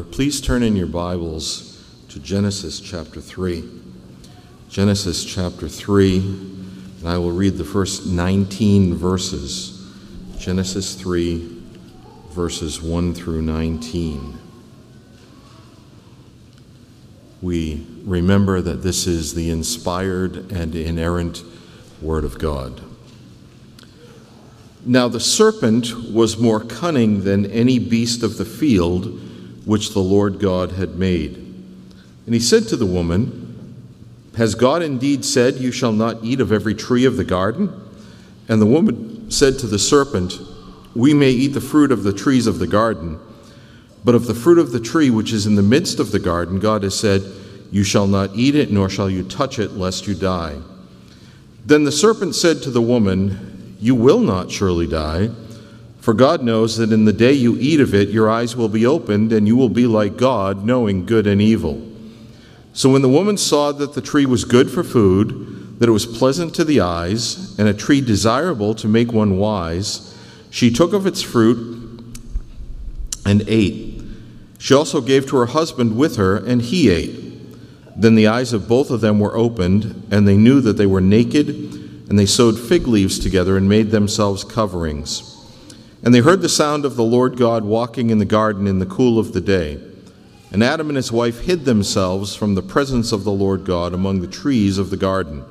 Please turn in your Bibles to Genesis chapter 3. Genesis chapter 3, and I will read the first 19 verses. Genesis 3, verses 1 through 19. We remember that this is the inspired and inerrant Word of God. Now the serpent was more cunning than any beast of the field which the Lord God had made. And he said to the woman, Has God indeed said, You shall not eat of every tree of the garden? And the woman said to the serpent, We may eat the fruit of the trees of the garden, but of the fruit of the tree which is in the midst of the garden, God has said, You shall not eat it, nor shall you touch it, lest you die. Then the serpent said to the woman, You will not surely die. For God knows that in the day you eat of it, your eyes will be opened, and you will be like God, knowing good and evil. So when the woman saw that the tree was good for food, that it was pleasant to the eyes, and a tree desirable to make one wise, she took of its fruit and ate. She also gave to her husband with her, and he ate. Then the eyes of both of them were opened, and they knew that they were naked, and they sewed fig leaves together and made themselves coverings. And they heard the sound of the Lord God walking in the garden in the cool of the day. And Adam and his wife hid themselves from the presence of the Lord God among the trees of the garden.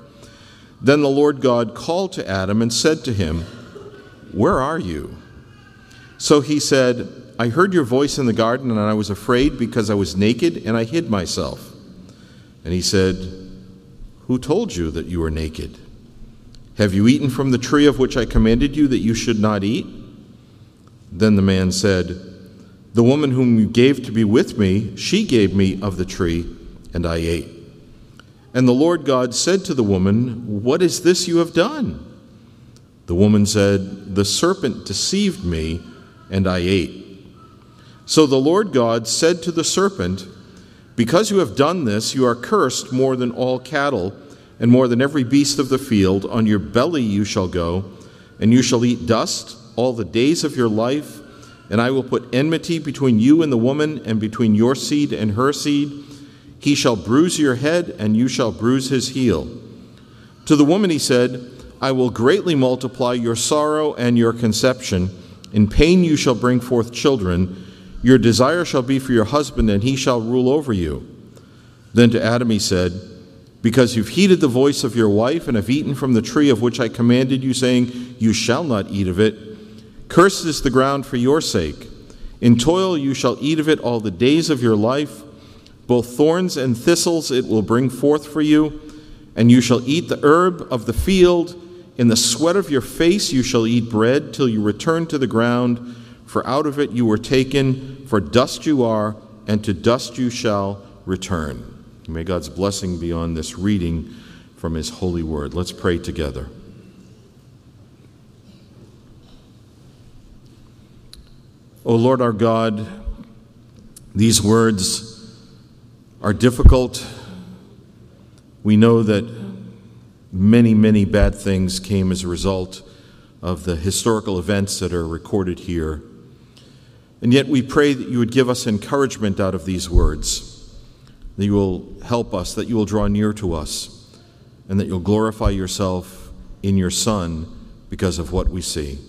Then the Lord God called to Adam and said to him, Where are you? So he said, I heard your voice in the garden, and I was afraid because I was naked, and I hid myself. And he said, Who told you that you were naked? Have you eaten from the tree of which I commanded you that you should not eat? Then the man said, The woman whom you gave to be with me, she gave me of the tree, and I ate. And the Lord God said to the woman, What is this you have done? The woman said, The serpent deceived me, and I ate. So the Lord God said to the serpent, Because you have done this, you are cursed more than all cattle, and more than every beast of the field. On your belly you shall go, and you shall eat dust all the days of your life, and I will put enmity between you and the woman, and between your seed and her seed. He shall bruise your head, and you shall bruise his heel. To the woman he said, I will greatly multiply your sorrow and your conception. In pain you shall bring forth children. Your desire shall be for your husband, and he shall rule over you. Then to Adam he said, Because you've heeded the voice of your wife, and have eaten from the tree of which I commanded you, saying, You shall not eat of it. Cursed is the ground for your sake. In toil you shall eat of it all the days of your life. Both thorns and thistles it will bring forth for you, and you shall eat the herb of the field. In the sweat of your face you shall eat bread till you return to the ground, for out of it you were taken, for dust you are, and to dust you shall return. May God's blessing be on this reading from his holy word. Let's pray together. O Lord our God, these words are difficult. We know that many, many bad things came as a result of the historical events that are recorded here. And yet we pray that you would give us encouragement out of these words, that you will help us, that you will draw near to us, and that you'll glorify yourself in your Son because of what we see.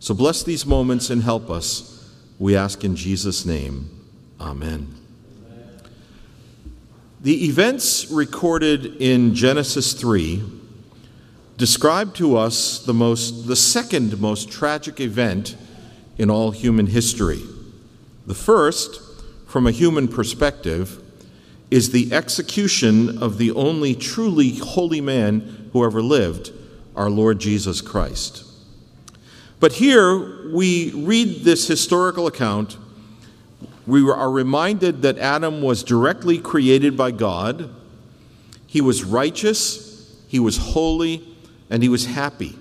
So bless these moments and help us. We ask in Jesus' name. Amen. The events recorded in Genesis 3 describe to us the, most, the second most tragic event in all human history. The first, from a human perspective, is the execution of the only truly holy man who ever lived, our Lord Jesus Christ. But here we read this historical account. We are reminded that Adam was directly created by God. He was righteous, he was holy, and he was happy.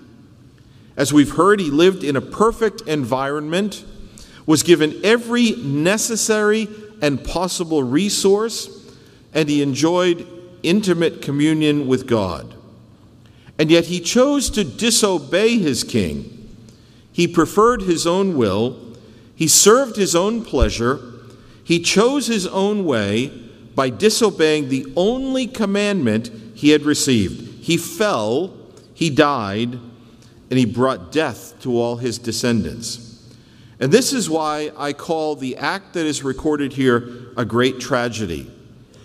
As we've heard, he lived in a perfect environment, was given every necessary and possible resource, and he enjoyed intimate communion with God. And yet he chose to disobey his king. He preferred his own will, he served his own pleasure, He chose his own way by disobeying the only commandment he had received. He fell, he died, and he brought death to all his descendants. And this is why I call the act that is recorded here a great tragedy.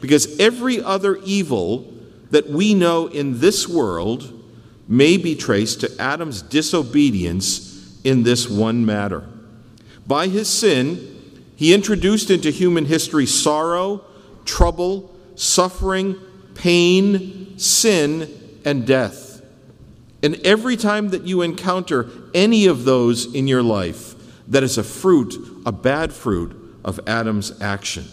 Because every other evil that we know in this world may be traced to Adam's disobedience in this one matter. By his sin, he introduced into human history sorrow, trouble, suffering, pain, sin, and death. And every time that you encounter any of those in your life, that is a fruit, a bad fruit of Adam's action.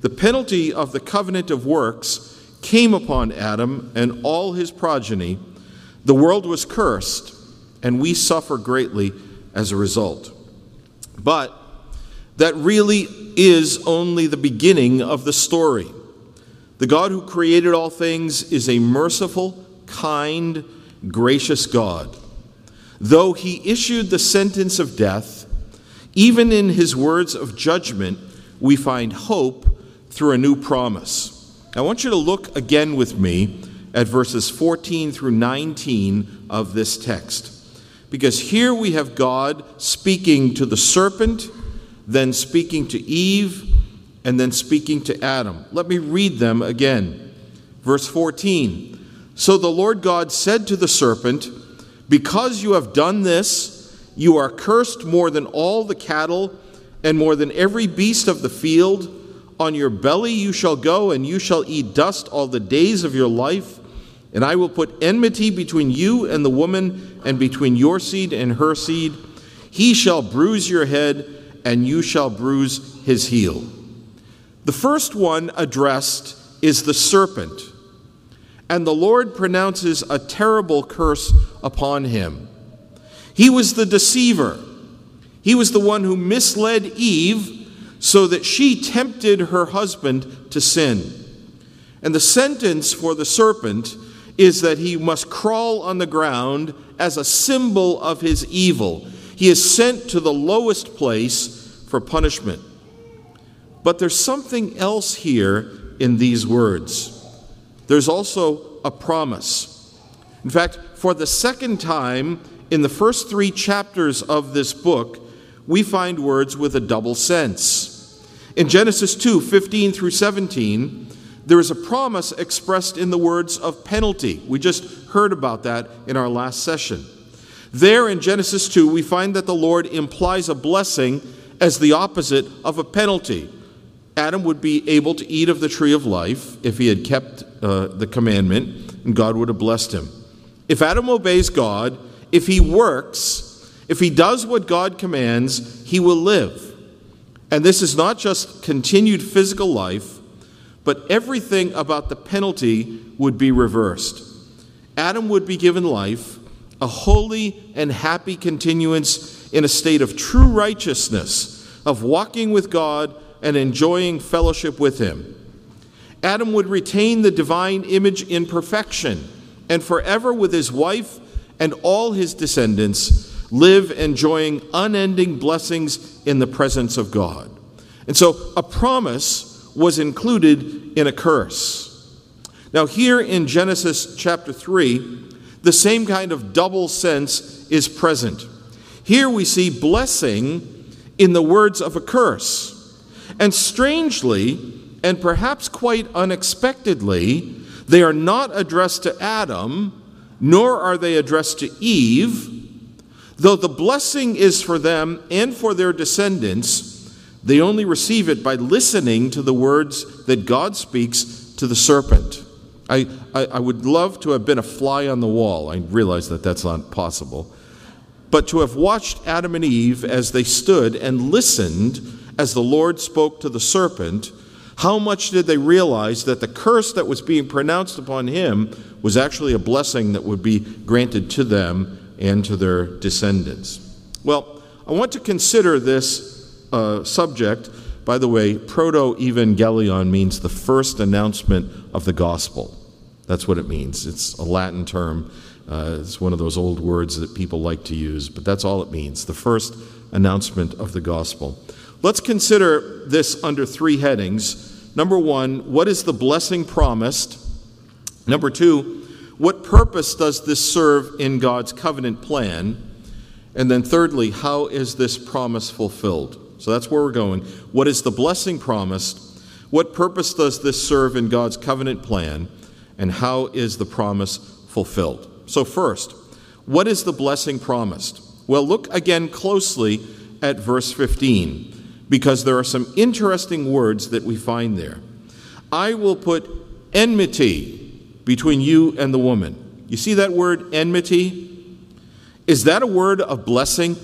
The penalty of the covenant of works came upon Adam and all his progeny. The world was cursed, and we suffer greatly as a result. But that really is only the beginning of the story. The God who created all things is a merciful, kind, gracious God. Though he issued the sentence of death, even in his words of judgment, we find hope through a new promise. I want you to look again with me at verses 14 through 19 of this text. Because here we have God speaking to the serpent, then speaking to Eve, and then speaking to Adam. Let me read them again. Verse 14 So the Lord God said to the serpent, Because you have done this, you are cursed more than all the cattle and more than every beast of the field. On your belly you shall go, and you shall eat dust all the days of your life. And I will put enmity between you and the woman, and between your seed and her seed. He shall bruise your head, and you shall bruise his heel. The first one addressed is the serpent. And the Lord pronounces a terrible curse upon him. He was the deceiver, he was the one who misled Eve so that she tempted her husband to sin. And the sentence for the serpent is that he must crawl on the ground as a symbol of his evil. He is sent to the lowest place for punishment. But there's something else here in these words. There's also a promise. In fact, for the second time in the first three chapters of this book, we find words with a double sense. In Genesis 2 15 through 17, there is a promise expressed in the words of penalty. We just heard about that in our last session. There in Genesis 2, we find that the Lord implies a blessing as the opposite of a penalty. Adam would be able to eat of the tree of life if he had kept uh, the commandment, and God would have blessed him. If Adam obeys God, if he works, if he does what God commands, he will live. And this is not just continued physical life, but everything about the penalty would be reversed. Adam would be given life, a holy and happy continuance in a state of true righteousness, of walking with God and enjoying fellowship with Him. Adam would retain the divine image in perfection and forever with his wife and all his descendants live enjoying unending blessings in the presence of God. And so a promise was included in a curse. Now, here in Genesis chapter 3, the same kind of double sense is present. Here we see blessing in the words of a curse. And strangely, and perhaps quite unexpectedly, they are not addressed to Adam, nor are they addressed to Eve, Though the blessing is for them and for their descendants, they only receive it by listening to the words that God speaks to the serpent. I, I, I, would love to have been a fly on the wall. I realize that that's not possible. But to have watched Adam and Eve as they stood and listened as the Lord spoke to the serpent, how much did they realize that the curse that was being pronounced upon him was actually a blessing that would be granted to them and to their descendants. Well, I want to consider this uh, subject. By the way, proto evangelium means the first announcement of the gospel. That's what it means. It's a Latin term. Uh, it's one of those old words that people like to use, but that's all it means the first announcement of the gospel. Let's consider this under three headings. Number one, what is the blessing promised? Number two, what purpose does this serve in God's covenant plan? And then thirdly, how is this promise fulfilled? So that's where we're going. What is the blessing promised? What purpose does this serve in God's covenant plan? And how is the promise fulfilled? So, first, what is the blessing promised? Well, look again closely at verse 15 because there are some interesting words that we find there. I will put enmity between you and the woman. You see that word enmity? Is that a word of blessing?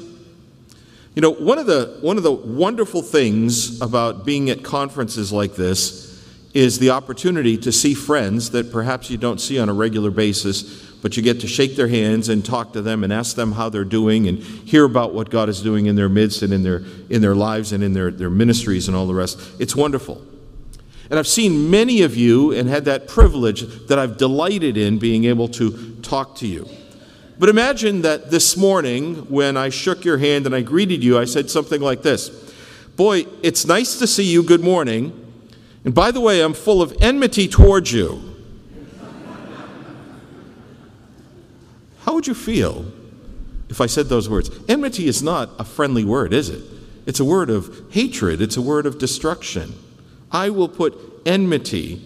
You know, one of the one of the wonderful things about being at conferences like this is the opportunity to see friends that perhaps you don't see on a regular basis, but you get to shake their hands and talk to them and ask them how they're doing and hear about what God is doing in their midst and in their in their lives and in their, their ministries and all the rest. It's wonderful. And I've seen many of you and had that privilege that I've delighted in being able to talk to you. But imagine that this morning, when I shook your hand and I greeted you, I said something like this Boy, it's nice to see you. Good morning. And by the way, I'm full of enmity towards you. How would you feel if I said those words? Enmity is not a friendly word, is it? It's a word of hatred, it's a word of destruction. I will put enmity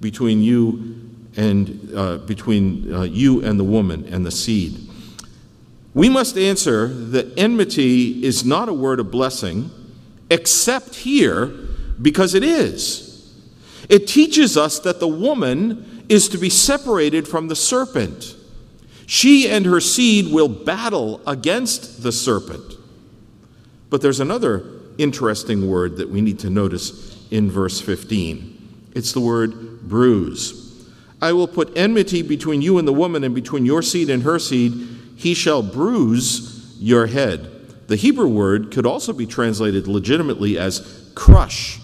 between you and uh, between uh, you and the woman and the seed. We must answer that enmity is not a word of blessing, except here because it is. It teaches us that the woman is to be separated from the serpent. She and her seed will battle against the serpent. But there's another interesting word that we need to notice in verse 15 it's the word bruise. I will put enmity between you and the woman, and between your seed and her seed. He shall bruise your head. The Hebrew word could also be translated legitimately as crush.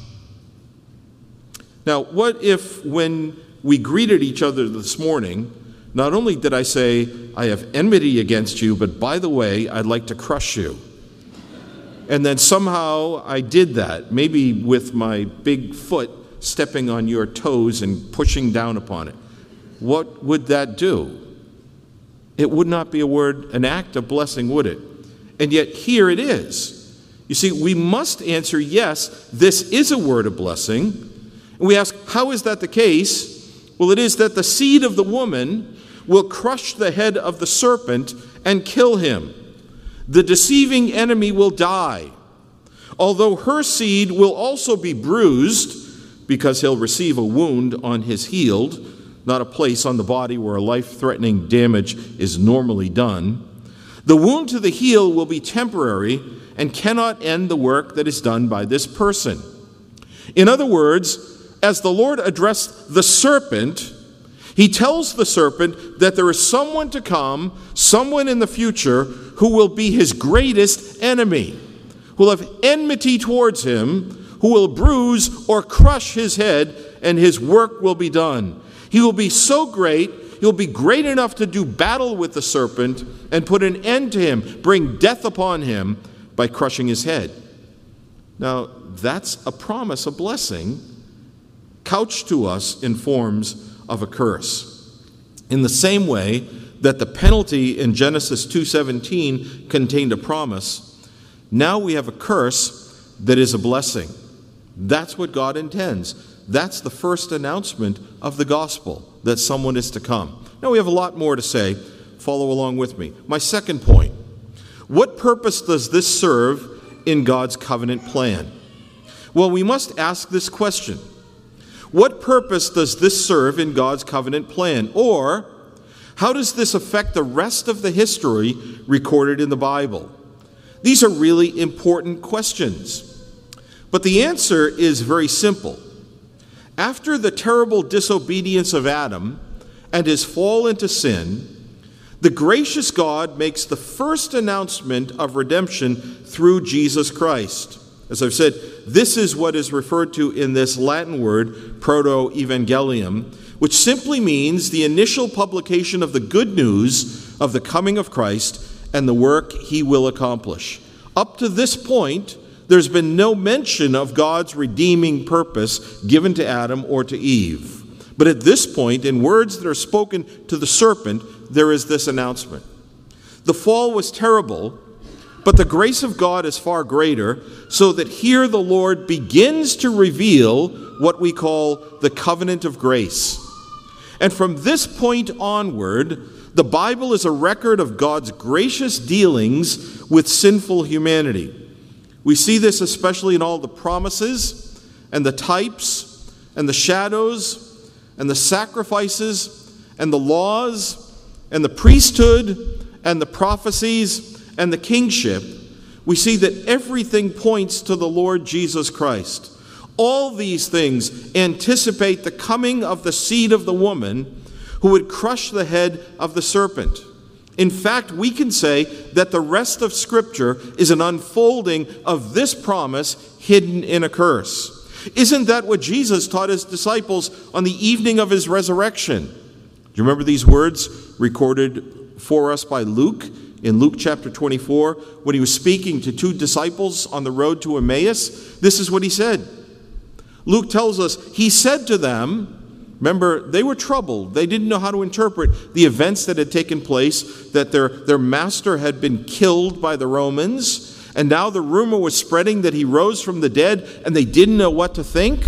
Now, what if when we greeted each other this morning, not only did I say, I have enmity against you, but by the way, I'd like to crush you? And then somehow I did that, maybe with my big foot stepping on your toes and pushing down upon it what would that do? It would not be a word, an act of blessing, would it? And yet here it is. You see, we must answer yes, this is a word of blessing. And we ask, how is that the case? Well, it is that the seed of the woman will crush the head of the serpent and kill him. The deceiving enemy will die, although her seed will also be bruised because he'll receive a wound on his heel not a place on the body where a life threatening damage is normally done. The wound to the heel will be temporary and cannot end the work that is done by this person. In other words, as the Lord addressed the serpent, he tells the serpent that there is someone to come, someone in the future, who will be his greatest enemy, who will have enmity towards him, who will bruise or crush his head, and his work will be done. He will be so great, he'll be great enough to do battle with the serpent and put an end to him, bring death upon him by crushing his head. Now, that's a promise, a blessing, couched to us in forms of a curse. In the same way that the penalty in Genesis 2:17 contained a promise, now we have a curse that is a blessing. That's what God intends. That's the first announcement of the gospel that someone is to come. Now, we have a lot more to say. Follow along with me. My second point what purpose does this serve in God's covenant plan? Well, we must ask this question What purpose does this serve in God's covenant plan? Or, how does this affect the rest of the history recorded in the Bible? These are really important questions. But the answer is very simple. After the terrible disobedience of Adam and his fall into sin, the gracious God makes the first announcement of redemption through Jesus Christ. As I've said, this is what is referred to in this Latin word, proto evangelium, which simply means the initial publication of the good news of the coming of Christ and the work he will accomplish. Up to this point, There's been no mention of God's redeeming purpose given to Adam or to Eve. But at this point, in words that are spoken to the serpent, there is this announcement. The fall was terrible, but the grace of God is far greater, so that here the Lord begins to reveal what we call the covenant of grace. And from this point onward, the Bible is a record of God's gracious dealings with sinful humanity. We see this especially in all the promises and the types and the shadows and the sacrifices and the laws and the priesthood and the prophecies and the kingship. We see that everything points to the Lord Jesus Christ. All these things anticipate the coming of the seed of the woman who would crush the head of the serpent. In fact, we can say that the rest of Scripture is an unfolding of this promise hidden in a curse. Isn't that what Jesus taught his disciples on the evening of his resurrection? Do you remember these words recorded for us by Luke in Luke chapter 24 when he was speaking to two disciples on the road to Emmaus? This is what he said. Luke tells us, He said to them, Remember, they were troubled. They didn't know how to interpret the events that had taken place, that their, their master had been killed by the Romans, and now the rumor was spreading that he rose from the dead, and they didn't know what to think.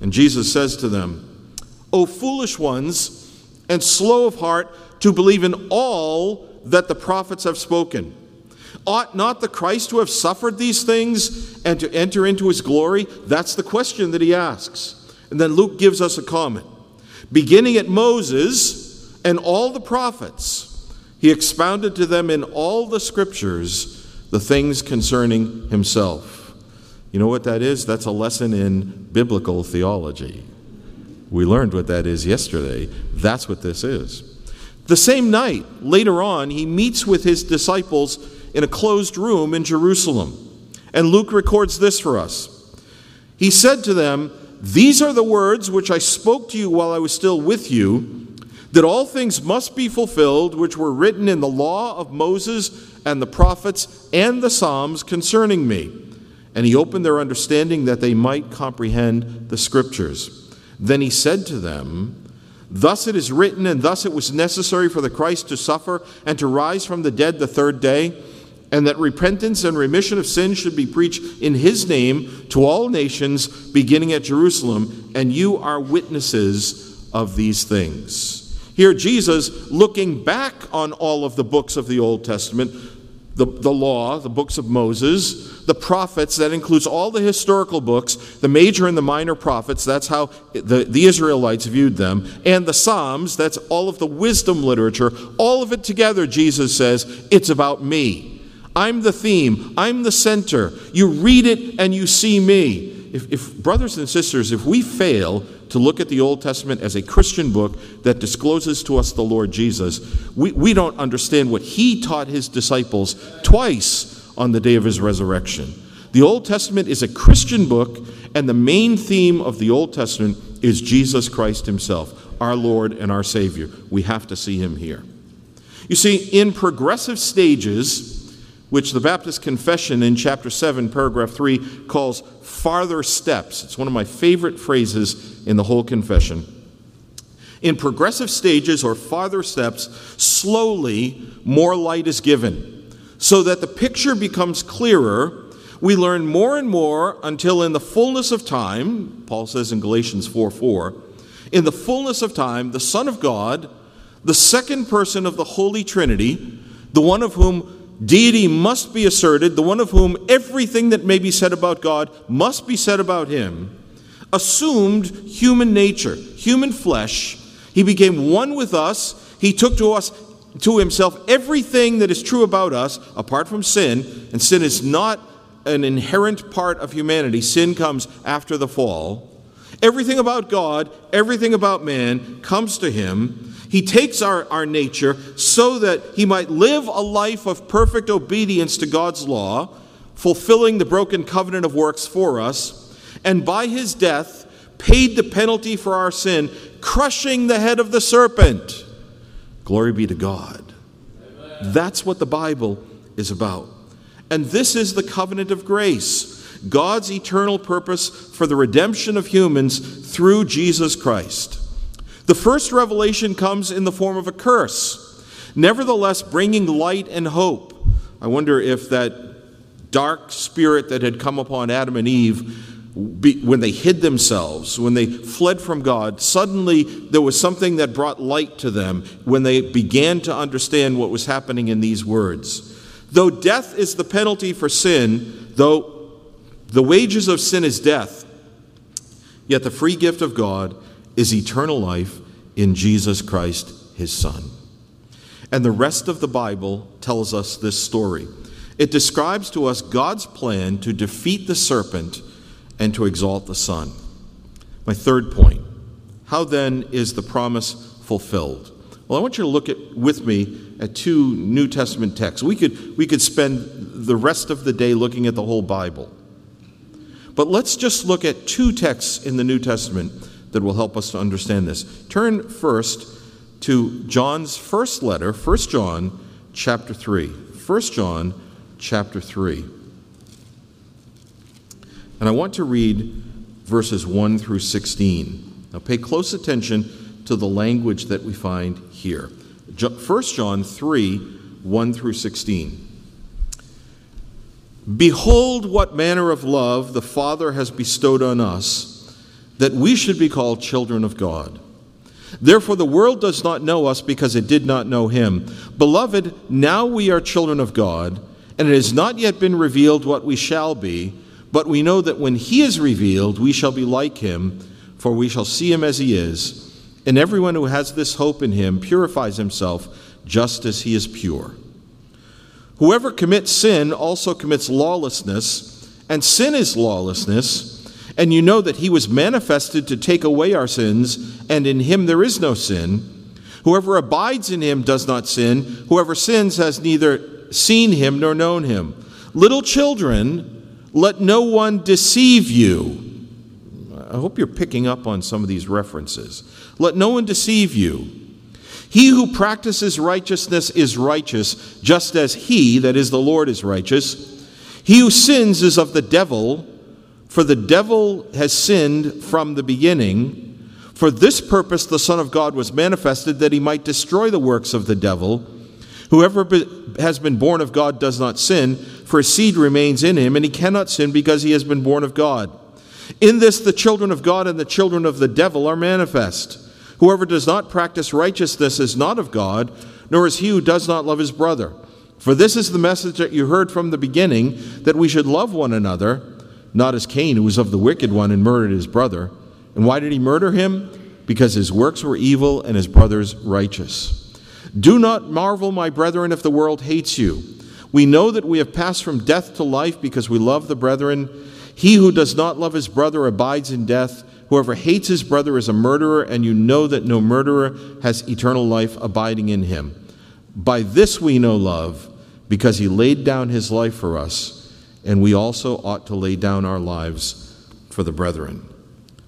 And Jesus says to them, O foolish ones, and slow of heart to believe in all that the prophets have spoken. Ought not the Christ to have suffered these things and to enter into his glory? That's the question that he asks. And then Luke gives us a comment. Beginning at Moses and all the prophets, he expounded to them in all the scriptures the things concerning himself. You know what that is? That's a lesson in biblical theology. We learned what that is yesterday. That's what this is. The same night, later on, he meets with his disciples in a closed room in Jerusalem. And Luke records this for us. He said to them, these are the words which I spoke to you while I was still with you, that all things must be fulfilled which were written in the law of Moses and the prophets and the Psalms concerning me. And he opened their understanding that they might comprehend the scriptures. Then he said to them, Thus it is written, and thus it was necessary for the Christ to suffer and to rise from the dead the third day and that repentance and remission of sins should be preached in his name to all nations, beginning at Jerusalem, and you are witnesses of these things. Here, Jesus, looking back on all of the books of the Old Testament, the, the law, the books of Moses, the prophets, that includes all the historical books, the major and the minor prophets, that's how the, the Israelites viewed them, and the Psalms, that's all of the wisdom literature, all of it together, Jesus says, it's about me. I'm the theme, I'm the center. You read it and you see me. If, if, brothers and sisters, if we fail to look at the Old Testament as a Christian book that discloses to us the Lord Jesus, we, we don't understand what he taught his disciples twice on the day of his resurrection. The Old Testament is a Christian book, and the main theme of the Old Testament is Jesus Christ himself, our Lord and our Savior. We have to see him here. You see, in progressive stages, which the Baptist Confession in chapter 7, paragraph 3, calls farther steps. It's one of my favorite phrases in the whole confession. In progressive stages or farther steps, slowly more light is given so that the picture becomes clearer. We learn more and more until, in the fullness of time, Paul says in Galatians 4 4, in the fullness of time, the Son of God, the second person of the Holy Trinity, the one of whom Deity must be asserted, the one of whom everything that may be said about God must be said about him, assumed human nature, human flesh. He became one with us. He took to us to himself everything that is true about us apart from sin, and sin is not an inherent part of humanity. Sin comes after the fall. Everything about God, everything about man comes to him. He takes our, our nature so that he might live a life of perfect obedience to God's law, fulfilling the broken covenant of works for us, and by his death paid the penalty for our sin, crushing the head of the serpent. Glory be to God. Amen. That's what the Bible is about. And this is the covenant of grace God's eternal purpose for the redemption of humans through Jesus Christ. The first revelation comes in the form of a curse, nevertheless, bringing light and hope. I wonder if that dark spirit that had come upon Adam and Eve when they hid themselves, when they fled from God, suddenly there was something that brought light to them when they began to understand what was happening in these words. Though death is the penalty for sin, though the wages of sin is death, yet the free gift of God is eternal life in Jesus Christ, his Son. And the rest of the Bible tells us this story. It describes to us God's plan to defeat the serpent and to exalt the Son. My third point how then is the promise fulfilled? Well, I want you to look at, with me at two New Testament texts. We could, we could spend the rest of the day looking at the whole Bible. But let's just look at two texts in the New Testament that will help us to understand this. Turn first to John's first letter, 1 John chapter 3. 1 John chapter 3. And I want to read verses 1 through 16. Now, pay close attention to the language that we find here. 1 John 3 1 through 16. Behold, what manner of love the Father has bestowed on us, that we should be called children of God. Therefore, the world does not know us because it did not know him. Beloved, now we are children of God, and it has not yet been revealed what we shall be. But we know that when he is revealed, we shall be like him, for we shall see him as he is. And everyone who has this hope in him purifies himself just as he is pure. Whoever commits sin also commits lawlessness, and sin is lawlessness. And you know that he was manifested to take away our sins, and in him there is no sin. Whoever abides in him does not sin. Whoever sins has neither seen him nor known him. Little children, let no one deceive you. I hope you're picking up on some of these references. Let no one deceive you. He who practices righteousness is righteous, just as he, that is the Lord, is righteous. He who sins is of the devil, for the devil has sinned from the beginning. For this purpose the Son of God was manifested, that he might destroy the works of the devil. Whoever has been born of God does not sin, for his seed remains in him, and he cannot sin because he has been born of God. In this, the children of God and the children of the devil are manifest. Whoever does not practice righteousness is not of God, nor is he who does not love his brother. For this is the message that you heard from the beginning, that we should love one another, not as Cain, who was of the wicked one and murdered his brother. And why did he murder him? Because his works were evil and his brother's righteous. Do not marvel, my brethren, if the world hates you. We know that we have passed from death to life because we love the brethren. He who does not love his brother abides in death. Whoever hates his brother is a murderer, and you know that no murderer has eternal life abiding in him. By this we know love, because he laid down his life for us, and we also ought to lay down our lives for the brethren.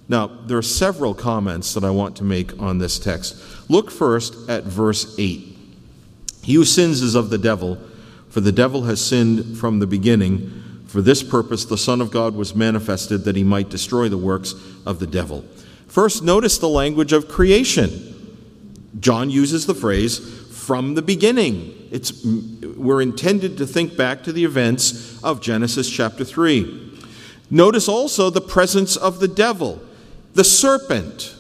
Now, there are several comments that I want to make on this text. Look first at verse 8. He who sins is of the devil, for the devil has sinned from the beginning. For this purpose the Son of God was manifested that he might destroy the works of the devil. First, notice the language of creation. John uses the phrase from the beginning. It's, we're intended to think back to the events of Genesis chapter 3. Notice also the presence of the devil the serpent,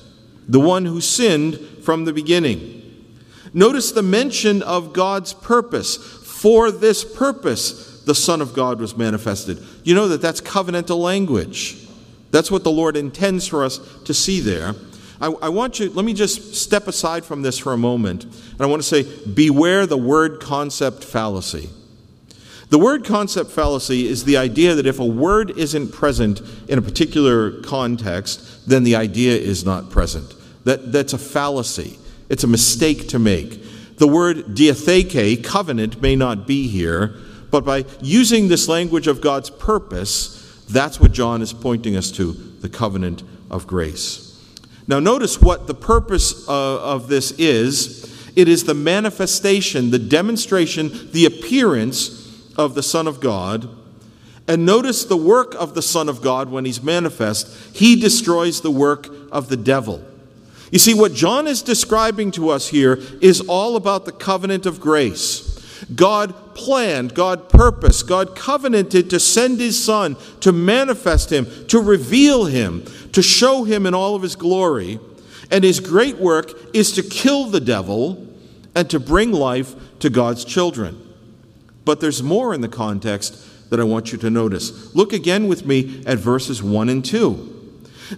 the one who sinned from the beginning. Notice the mention of God's purpose. For this purpose, the Son of God was manifested. You know that that's covenantal language. That's what the Lord intends for us to see there. I, I, want you, let me just step aside from this for a moment. And I want to say, beware the word concept fallacy. The word concept fallacy is the idea that if a word isn't present in a particular context, then the idea is not present. That, that's a fallacy. It's a mistake to make. The word diatheke, covenant, may not be here, but by using this language of God's purpose, that's what John is pointing us to the covenant of grace. Now, notice what the purpose of, of this is it is the manifestation, the demonstration, the appearance of the Son of God. And notice the work of the Son of God when he's manifest. He destroys the work of the devil. You see, what John is describing to us here is all about the covenant of grace. God planned, God purposed, God covenanted to send his Son to manifest him, to reveal him, to show him in all of his glory. And his great work is to kill the devil and to bring life to God's children. But there's more in the context that I want you to notice. Look again with me at verses 1 and 2.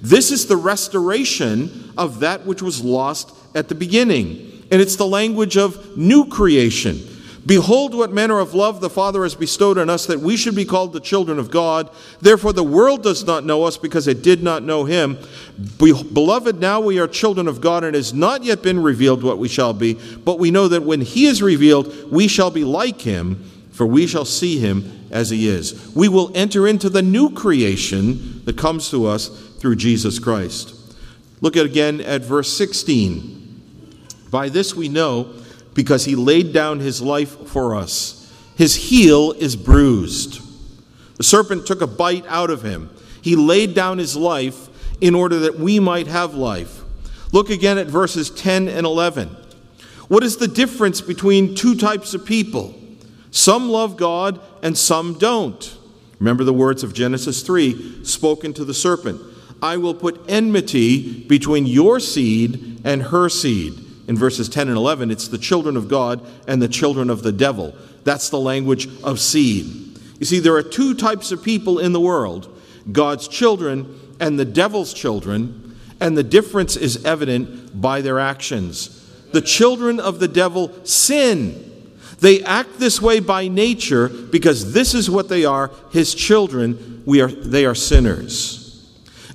This is the restoration of that which was lost at the beginning. And it's the language of new creation. Behold, what manner of love the Father has bestowed on us that we should be called the children of God. Therefore, the world does not know us because it did not know him. Beloved, now we are children of God, and it has not yet been revealed what we shall be. But we know that when he is revealed, we shall be like him, for we shall see him as he is. We will enter into the new creation that comes to us through Jesus Christ. Look at again at verse 16. By this we know because he laid down his life for us. His heel is bruised. The serpent took a bite out of him. He laid down his life in order that we might have life. Look again at verses 10 and 11. What is the difference between two types of people? Some love God and some don't. Remember the words of Genesis 3 spoken to the serpent I will put enmity between your seed and her seed in verses 10 and 11, it's the children of God and the children of the devil. That's the language of seed. You see, there are two types of people in the world God's children and the devil's children, and the difference is evident by their actions. The children of the devil sin. They act this way by nature because this is what they are, his children. We are, they are sinners.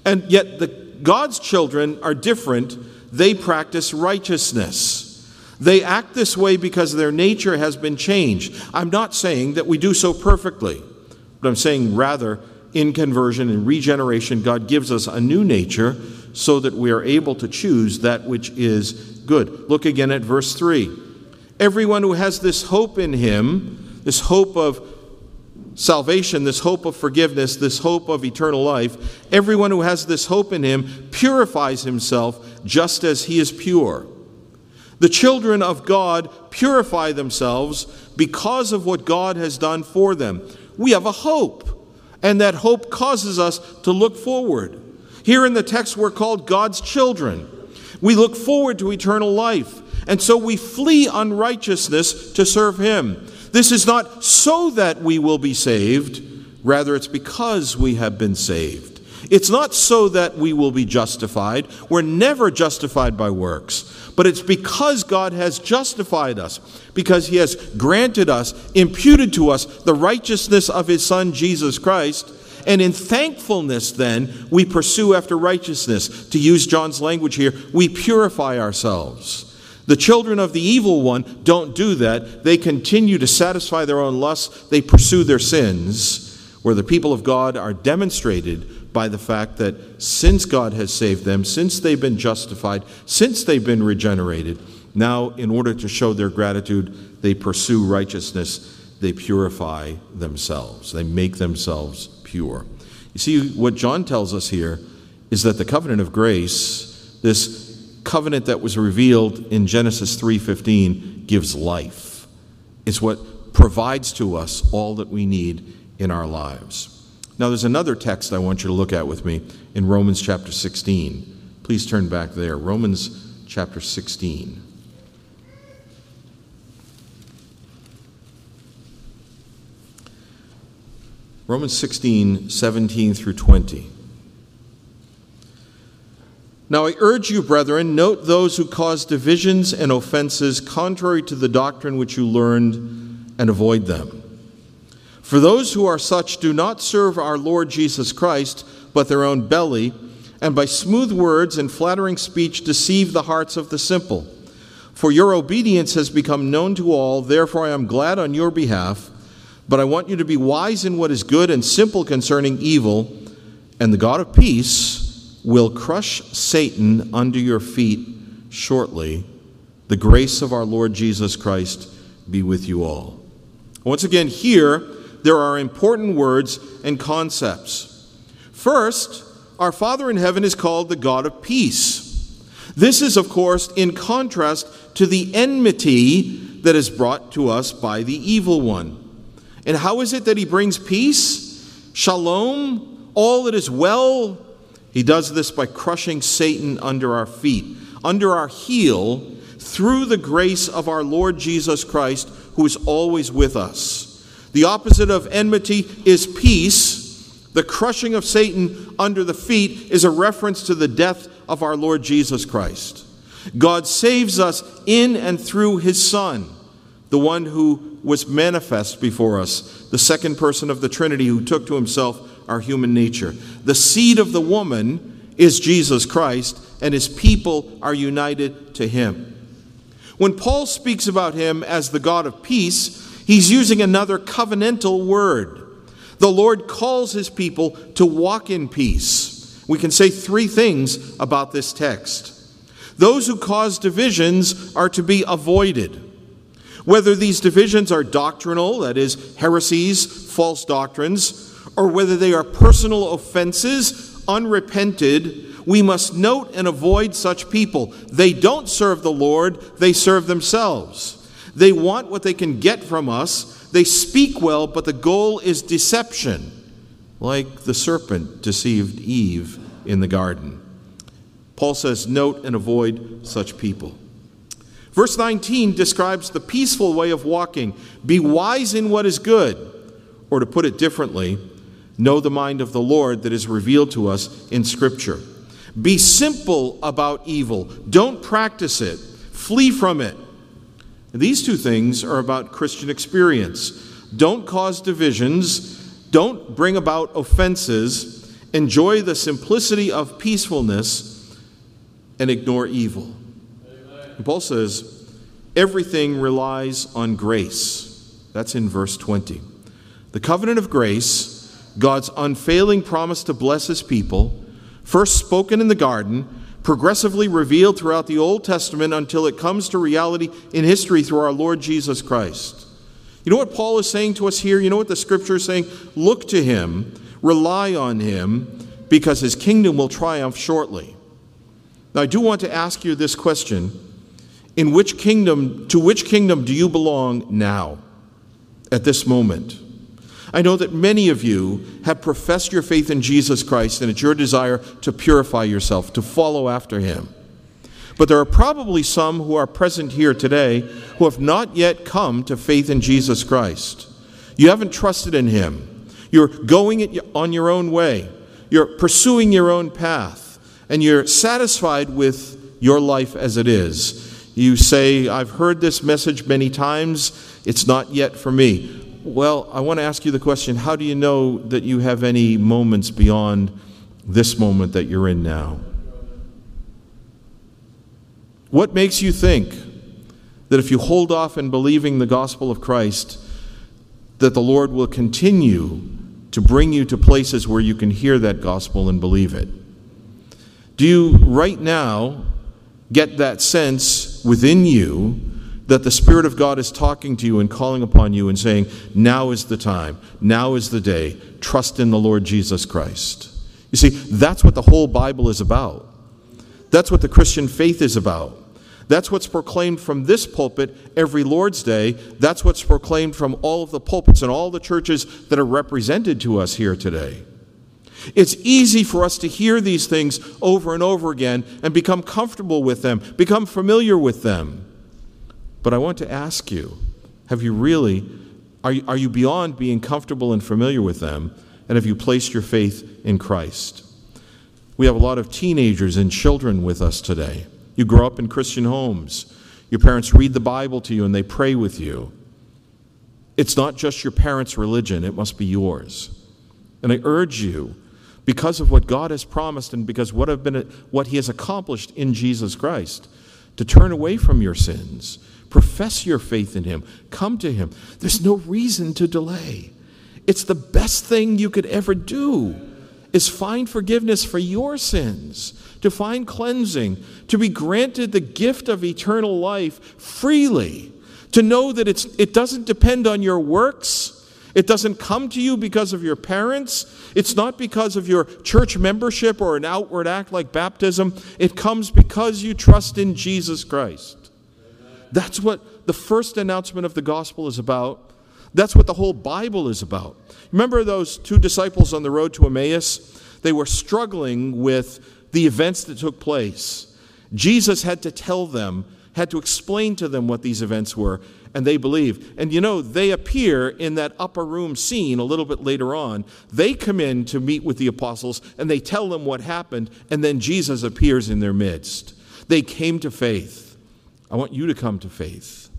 And yet, the, God's children are different they practice righteousness. They act this way because their nature has been changed. I'm not saying that we do so perfectly, but I'm saying rather in conversion and regeneration, God gives us a new nature so that we are able to choose that which is good. Look again at verse 3. Everyone who has this hope in him, this hope of salvation, this hope of forgiveness, this hope of eternal life, everyone who has this hope in him purifies himself just as he is pure. The children of God purify themselves because of what God has done for them. We have a hope, and that hope causes us to look forward. Here in the text, we're called God's children. We look forward to eternal life, and so we flee unrighteousness to serve Him. This is not so that we will be saved, rather, it's because we have been saved. It's not so that we will be justified. We're never justified by works. But it's because God has justified us, because He has granted us, imputed to us the righteousness of His Son, Jesus Christ. And in thankfulness, then, we pursue after righteousness. To use John's language here, we purify ourselves. The children of the evil one don't do that. They continue to satisfy their own lusts, they pursue their sins, where the people of God are demonstrated by the fact that since God has saved them, since they've been justified, since they've been regenerated, now, in order to show their gratitude, they pursue righteousness, they purify themselves, they make themselves pure. You see, what John tells us here is that the covenant of grace, this covenant that was revealed in Genesis 3:15 gives life. It's what provides to us all that we need in our lives. Now there's another text I want you to look at with me in Romans chapter 16. Please turn back there. Romans chapter 16. Romans 16, 17 through 20. Now I urge you, brethren, note those who cause divisions and offenses contrary to the doctrine which you learned, and avoid them. For those who are such do not serve our Lord Jesus Christ, but their own belly, and by smooth words and flattering speech deceive the hearts of the simple. For your obedience has become known to all, therefore I am glad on your behalf. But I want you to be wise in what is good and simple concerning evil, and the God of peace will crush Satan under your feet shortly. The grace of our Lord Jesus Christ be with you all. Once again, here there are important words and concepts. First, our Father in heaven is called the God of peace. This is, of course, in contrast to the enmity that is brought to us by the evil one. And how is it that he brings peace? Shalom, all that is well. He does this by crushing Satan under our feet, under our heel, through the grace of our Lord Jesus Christ, who is always with us. The opposite of enmity is peace. The crushing of Satan under the feet is a reference to the death of our Lord Jesus Christ. God saves us in and through his Son, the one who was manifest before us, the second person of the Trinity who took to himself our human nature. The seed of the woman is Jesus Christ, and his people are united to him. When Paul speaks about him as the God of peace, he's using another covenantal word. The Lord calls his people to walk in peace. We can say three things about this text. Those who cause divisions are to be avoided. Whether these divisions are doctrinal, that is, heresies, false doctrines, or whether they are personal offenses, unrepented, we must note and avoid such people. They don't serve the Lord, they serve themselves. They want what they can get from us. They speak well, but the goal is deception, like the serpent deceived Eve in the garden. Paul says, Note and avoid such people. Verse 19 describes the peaceful way of walking. Be wise in what is good. Or to put it differently, know the mind of the Lord that is revealed to us in Scripture. Be simple about evil. Don't practice it. Flee from it. These two things are about Christian experience. Don't cause divisions. Don't bring about offenses. Enjoy the simplicity of peacefulness and ignore evil. Paul says, everything relies on grace. That's in verse 20. The covenant of grace, God's unfailing promise to bless his people, first spoken in the garden, progressively revealed throughout the Old Testament until it comes to reality in history through our Lord Jesus Christ. You know what Paul is saying to us here? You know what the scripture is saying? Look to him, rely on him, because his kingdom will triumph shortly. Now, I do want to ask you this question In which kingdom, to which kingdom do you belong now, at this moment? I know that many of you have professed your faith in Jesus Christ, and it's your desire to purify yourself, to follow after him. But there are probably some who are present here today who have not yet come to faith in Jesus Christ. You haven't trusted in him. You're going on your own way. You're pursuing your own path, and you're satisfied with your life as it is. You say, I've heard this message many times, it's not yet for me. Well, I want to ask you the question how do you know that you have any moments beyond this moment that you're in now? What makes you think that if you hold off in believing the gospel of Christ, that the Lord will continue to bring you to places where you can hear that gospel and believe it? Do you right now get that sense within you that the Spirit of God is talking to you and calling upon you and saying, Now is the time, now is the day, trust in the Lord Jesus Christ. You see, that's what the whole Bible is about. That's what the Christian faith is about. That's what's proclaimed from this pulpit every Lord's Day. That's what's proclaimed from all of the pulpits and all the churches that are represented to us here today. It's easy for us to hear these things over and over again and become comfortable with them, become familiar with them. But I want to ask you have you really, are you, are you beyond being comfortable and familiar with them? And have you placed your faith in Christ? We have a lot of teenagers and children with us today. You grow up in Christian homes. Your parents read the Bible to you and they pray with you. It's not just your parents' religion, it must be yours. And I urge you, because of what God has promised and because what, have been, what He has accomplished in Jesus Christ, to turn away from your sins Profess your faith in Him. Come to Him. There's no reason to delay. It's the best thing you could ever do is find forgiveness for your sins, to find cleansing, to be granted the gift of eternal life freely, To know that it's, it doesn't depend on your works. It doesn't come to you because of your parents. It's not because of your church membership or an outward act like baptism. It comes because you trust in Jesus Christ. That's what the first announcement of the gospel is about. That's what the whole Bible is about. Remember those two disciples on the road to Emmaus? They were struggling with the events that took place. Jesus had to tell them, had to explain to them what these events were, and they believe. And you know, they appear in that upper room scene a little bit later on. They come in to meet with the apostles and they tell them what happened, and then Jesus appears in their midst. They came to faith. I want you to come to faith.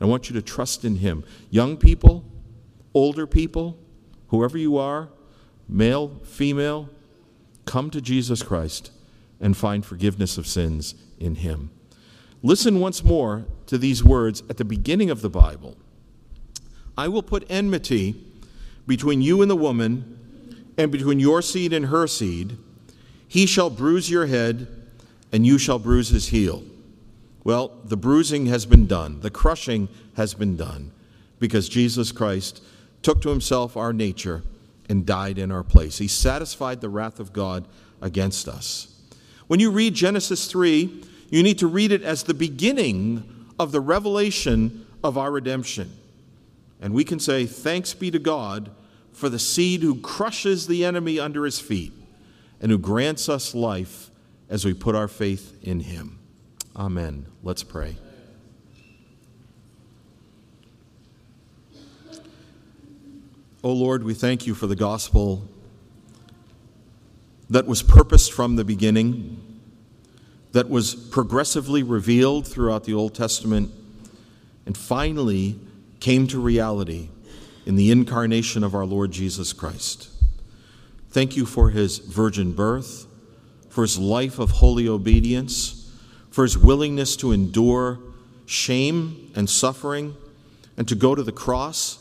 I want you to trust in Him. Young people, older people, whoever you are, male, female, come to Jesus Christ and find forgiveness of sins in Him. Listen once more to these words at the beginning of the Bible I will put enmity between you and the woman, and between your seed and her seed. He shall bruise your head, and you shall bruise his heel. Well, the bruising has been done, the crushing has been done, because Jesus Christ took to himself our nature and died in our place. He satisfied the wrath of God against us. When you read Genesis 3, you need to read it as the beginning of the revelation of our redemption. And we can say, Thanks be to God for the seed who crushes the enemy under his feet and who grants us life as we put our faith in him. Amen. Let's pray. O oh Lord, we thank you for the gospel that was purposed from the beginning that was progressively revealed throughout the Old Testament and finally came to reality in the incarnation of our Lord Jesus Christ. Thank you for his virgin birth, for his life of holy obedience, for his willingness to endure shame and suffering, and to go to the cross,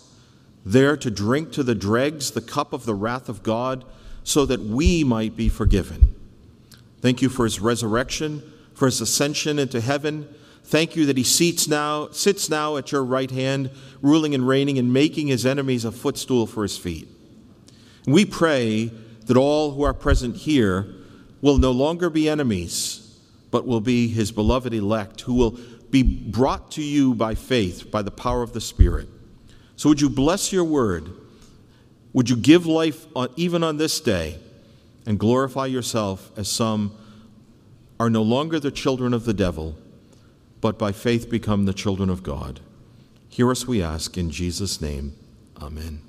there to drink to the dregs the cup of the wrath of God, so that we might be forgiven. Thank you for his resurrection, for his ascension into heaven. Thank you that he sits now, sits now at your right hand, ruling and reigning and making his enemies a footstool for his feet. We pray that all who are present here will no longer be enemies, but will be his beloved elect, who will be brought to you by faith, by the power of the Spirit. So would you bless your word? Would you give life on, even on this day? And glorify yourself as some are no longer the children of the devil, but by faith become the children of God. Hear us, we ask, in Jesus' name. Amen.